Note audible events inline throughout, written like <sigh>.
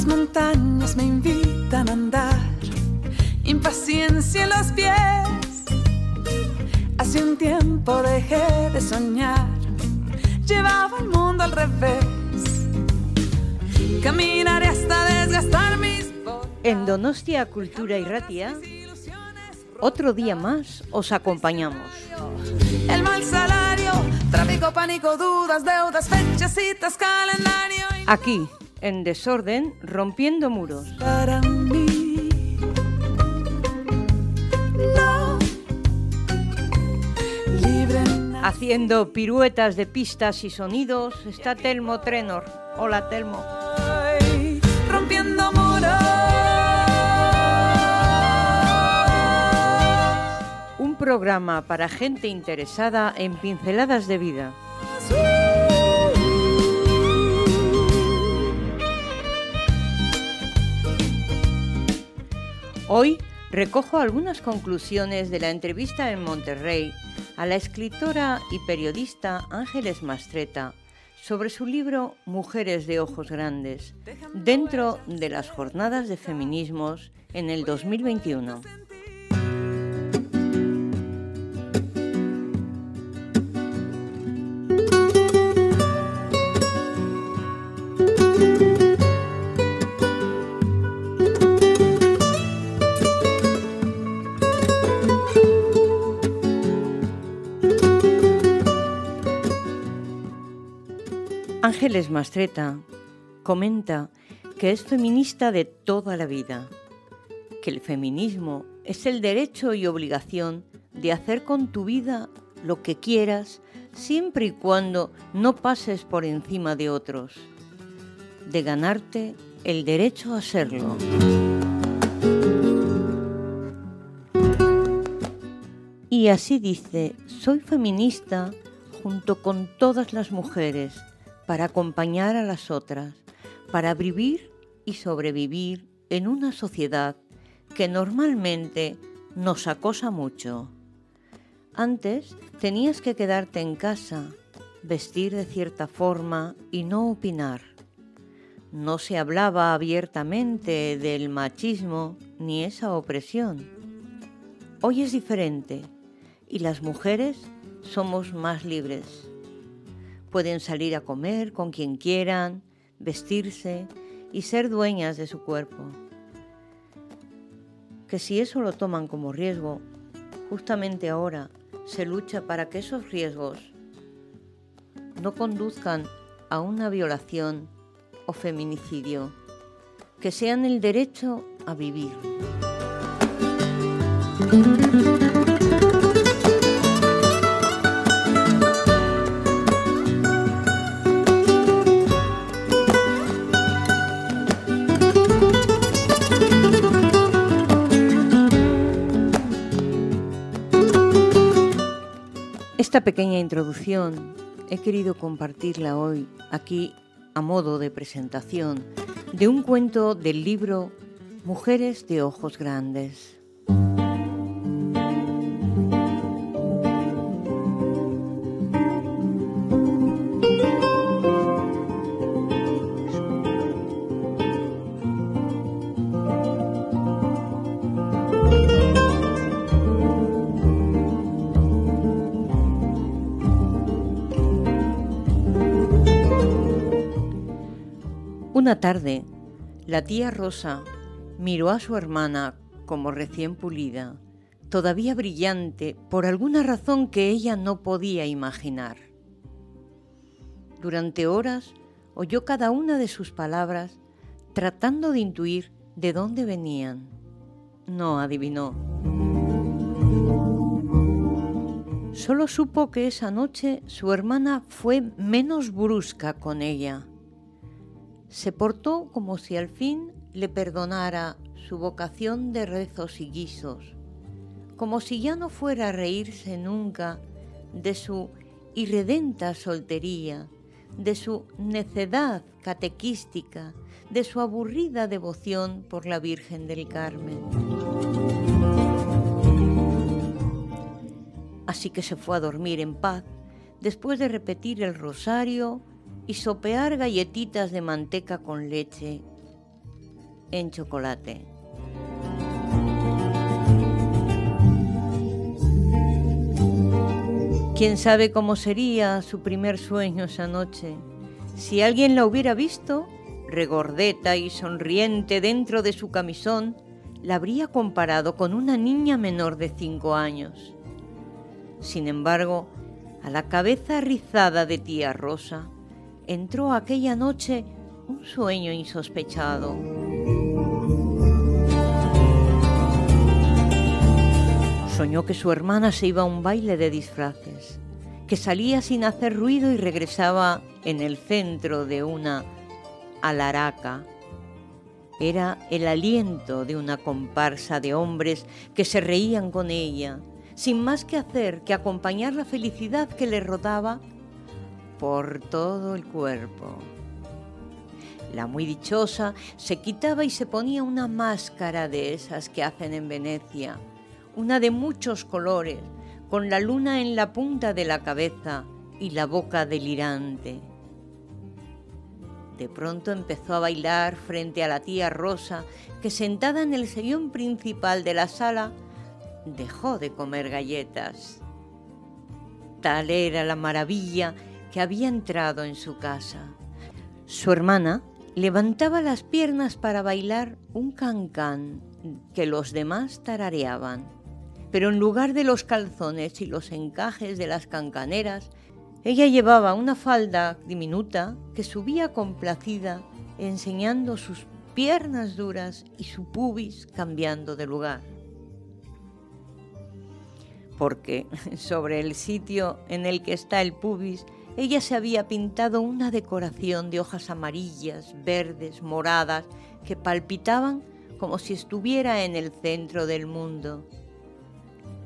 Las montañas me invitan a andar, impaciencia en los pies. Hace un tiempo dejé de soñar, llevaba el mundo al revés. Caminaré hasta desgastar mis En Donostia Cultura y Ratia, otro día más os acompañamos. El mal salario, tráfico, pánico, dudas, deudas, fechecitas, calendario. Aquí, en desorden, rompiendo muros. Para mí, no. Libre Haciendo piruetas de pistas y sonidos está Telmo Trenor. Hola Telmo. rompiendo muros. Un programa para gente interesada en pinceladas de vida. Hoy recojo algunas conclusiones de la entrevista en Monterrey a la escritora y periodista Ángeles Mastreta sobre su libro Mujeres de Ojos Grandes, dentro de las jornadas de feminismos en el 2021. Ángeles Mastreta comenta que es feminista de toda la vida, que el feminismo es el derecho y obligación de hacer con tu vida lo que quieras siempre y cuando no pases por encima de otros, de ganarte el derecho a hacerlo. Y así dice, soy feminista junto con todas las mujeres para acompañar a las otras, para vivir y sobrevivir en una sociedad que normalmente nos acosa mucho. Antes tenías que quedarte en casa, vestir de cierta forma y no opinar. No se hablaba abiertamente del machismo ni esa opresión. Hoy es diferente y las mujeres somos más libres. Pueden salir a comer con quien quieran, vestirse y ser dueñas de su cuerpo. Que si eso lo toman como riesgo, justamente ahora se lucha para que esos riesgos no conduzcan a una violación o feminicidio, que sean el derecho a vivir. Esta pequeña introducción he querido compartirla hoy aquí a modo de presentación de un cuento del libro Mujeres de Ojos Grandes. Una tarde, la tía Rosa miró a su hermana como recién pulida, todavía brillante por alguna razón que ella no podía imaginar. Durante horas oyó cada una de sus palabras tratando de intuir de dónde venían. No adivinó. Solo supo que esa noche su hermana fue menos brusca con ella se portó como si al fin le perdonara su vocación de rezos y guisos, como si ya no fuera a reírse nunca de su irredenta soltería, de su necedad catequística, de su aburrida devoción por la Virgen del Carmen. Así que se fue a dormir en paz, después de repetir el rosario y sopear galletitas de manteca con leche en chocolate. ¿Quién sabe cómo sería su primer sueño esa noche? Si alguien la hubiera visto, regordeta y sonriente dentro de su camisón, la habría comparado con una niña menor de cinco años. Sin embargo, a la cabeza rizada de tía Rosa entró aquella noche un sueño insospechado. Soñó que su hermana se iba a un baile de disfraces, que salía sin hacer ruido y regresaba en el centro de una alaraca. Era el aliento de una comparsa de hombres que se reían con ella, sin más que hacer que acompañar la felicidad que le rotaba por todo el cuerpo. La muy dichosa se quitaba y se ponía una máscara de esas que hacen en Venecia, una de muchos colores, con la luna en la punta de la cabeza y la boca delirante. De pronto empezó a bailar frente a la tía Rosa, que sentada en el sillón principal de la sala, dejó de comer galletas. Tal era la maravilla que había entrado en su casa. Su hermana levantaba las piernas para bailar un cancán que los demás tarareaban, pero en lugar de los calzones y los encajes de las cancaneras, ella llevaba una falda diminuta que subía complacida enseñando sus piernas duras y su pubis cambiando de lugar. Porque <laughs> sobre el sitio en el que está el pubis ella se había pintado una decoración de hojas amarillas, verdes, moradas, que palpitaban como si estuviera en el centro del mundo.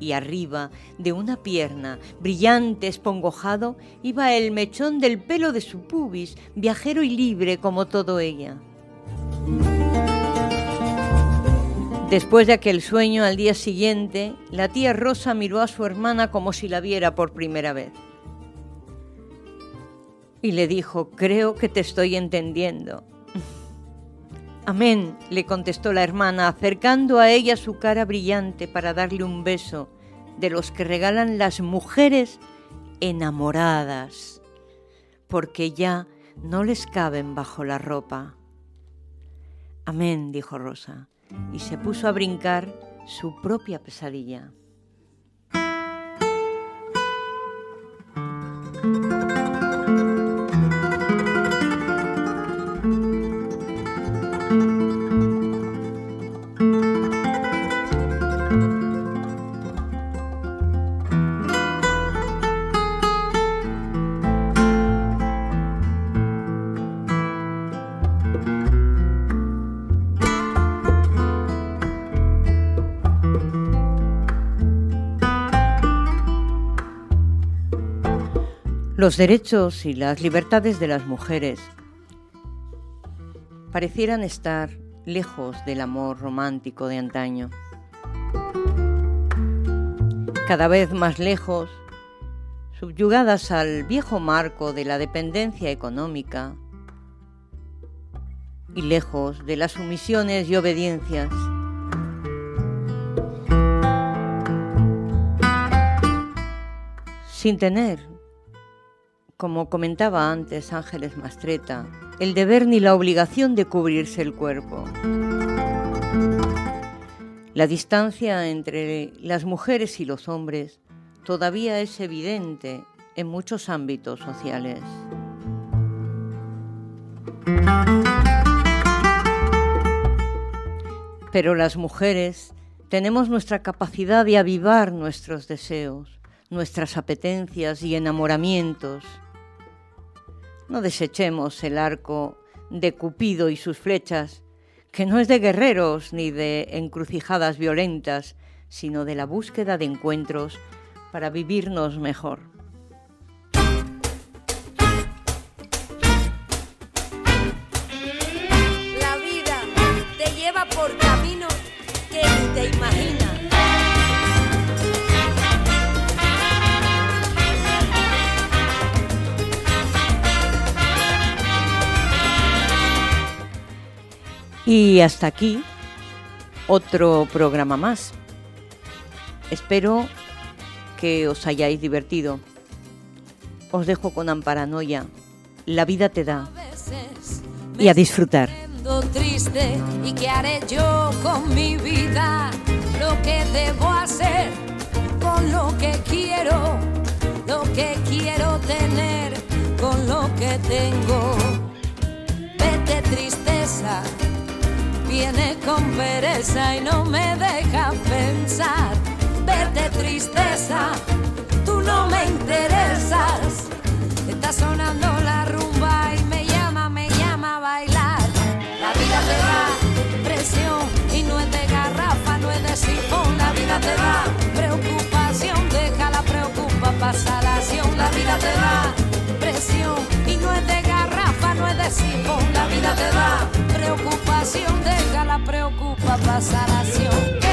Y arriba de una pierna, brillante, espongojado, iba el mechón del pelo de su pubis, viajero y libre como todo ella. Después de aquel sueño, al día siguiente, la tía Rosa miró a su hermana como si la viera por primera vez y le dijo, creo que te estoy entendiendo. Amén, le contestó la hermana, acercando a ella su cara brillante para darle un beso de los que regalan las mujeres enamoradas, porque ya no les caben bajo la ropa. Amén, dijo Rosa, y se puso a brincar su propia pesadilla. Los derechos y las libertades de las mujeres parecieran estar lejos del amor romántico de antaño. Cada vez más lejos, subyugadas al viejo marco de la dependencia económica y lejos de las sumisiones y obediencias. Sin tener como comentaba antes Ángeles Mastreta, el deber ni la obligación de cubrirse el cuerpo. La distancia entre las mujeres y los hombres todavía es evidente en muchos ámbitos sociales. Pero las mujeres tenemos nuestra capacidad de avivar nuestros deseos, nuestras apetencias y enamoramientos no desechemos el arco de Cupido y sus flechas, que no es de guerreros ni de encrucijadas violentas, sino de la búsqueda de encuentros para vivirnos mejor. La vida te lleva por caminos que te imaginas. Y hasta aquí otro programa más. Espero que os hayáis divertido. Os dejo con Amparanoia. La vida te da. Y a disfrutar. triste y qué haré yo con mi vida lo que debo hacer con lo que quiero lo que quiero tener con lo que tengo vete tristeza viene con pereza y no me deja pensar vete tristeza tú no me interesas está sonando la rumba y me llama me llama a bailar la vida te da presión y no es de garrafa, no es de sifón. La vida te da preocupación, deja la preocupa, pasa la acción. La vida te da presión y no es de garrafa, no es de sifón. La vida te da preocupación, deja la preocupa, pasa la acción.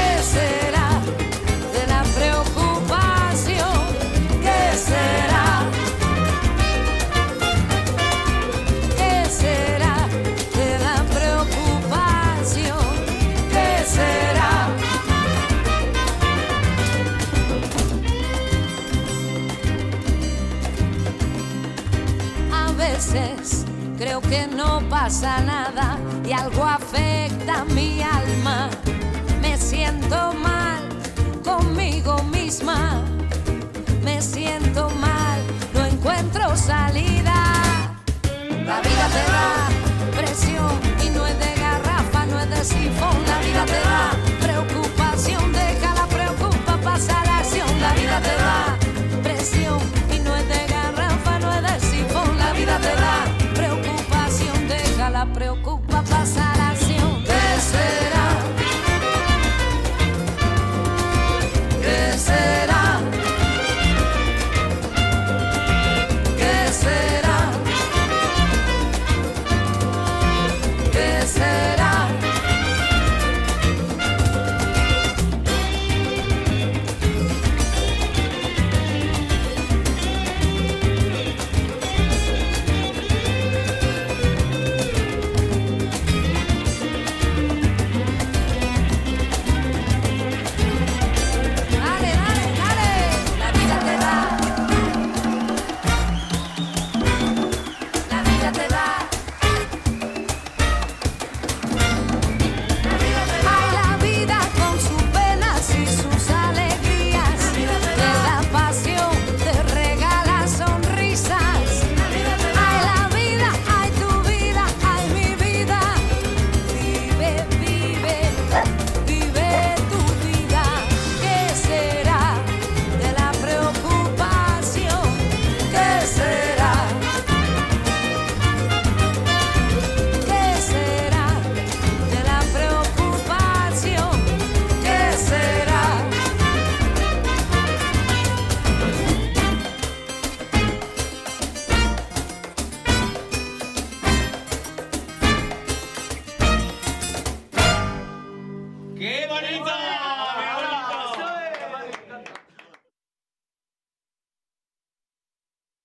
Siento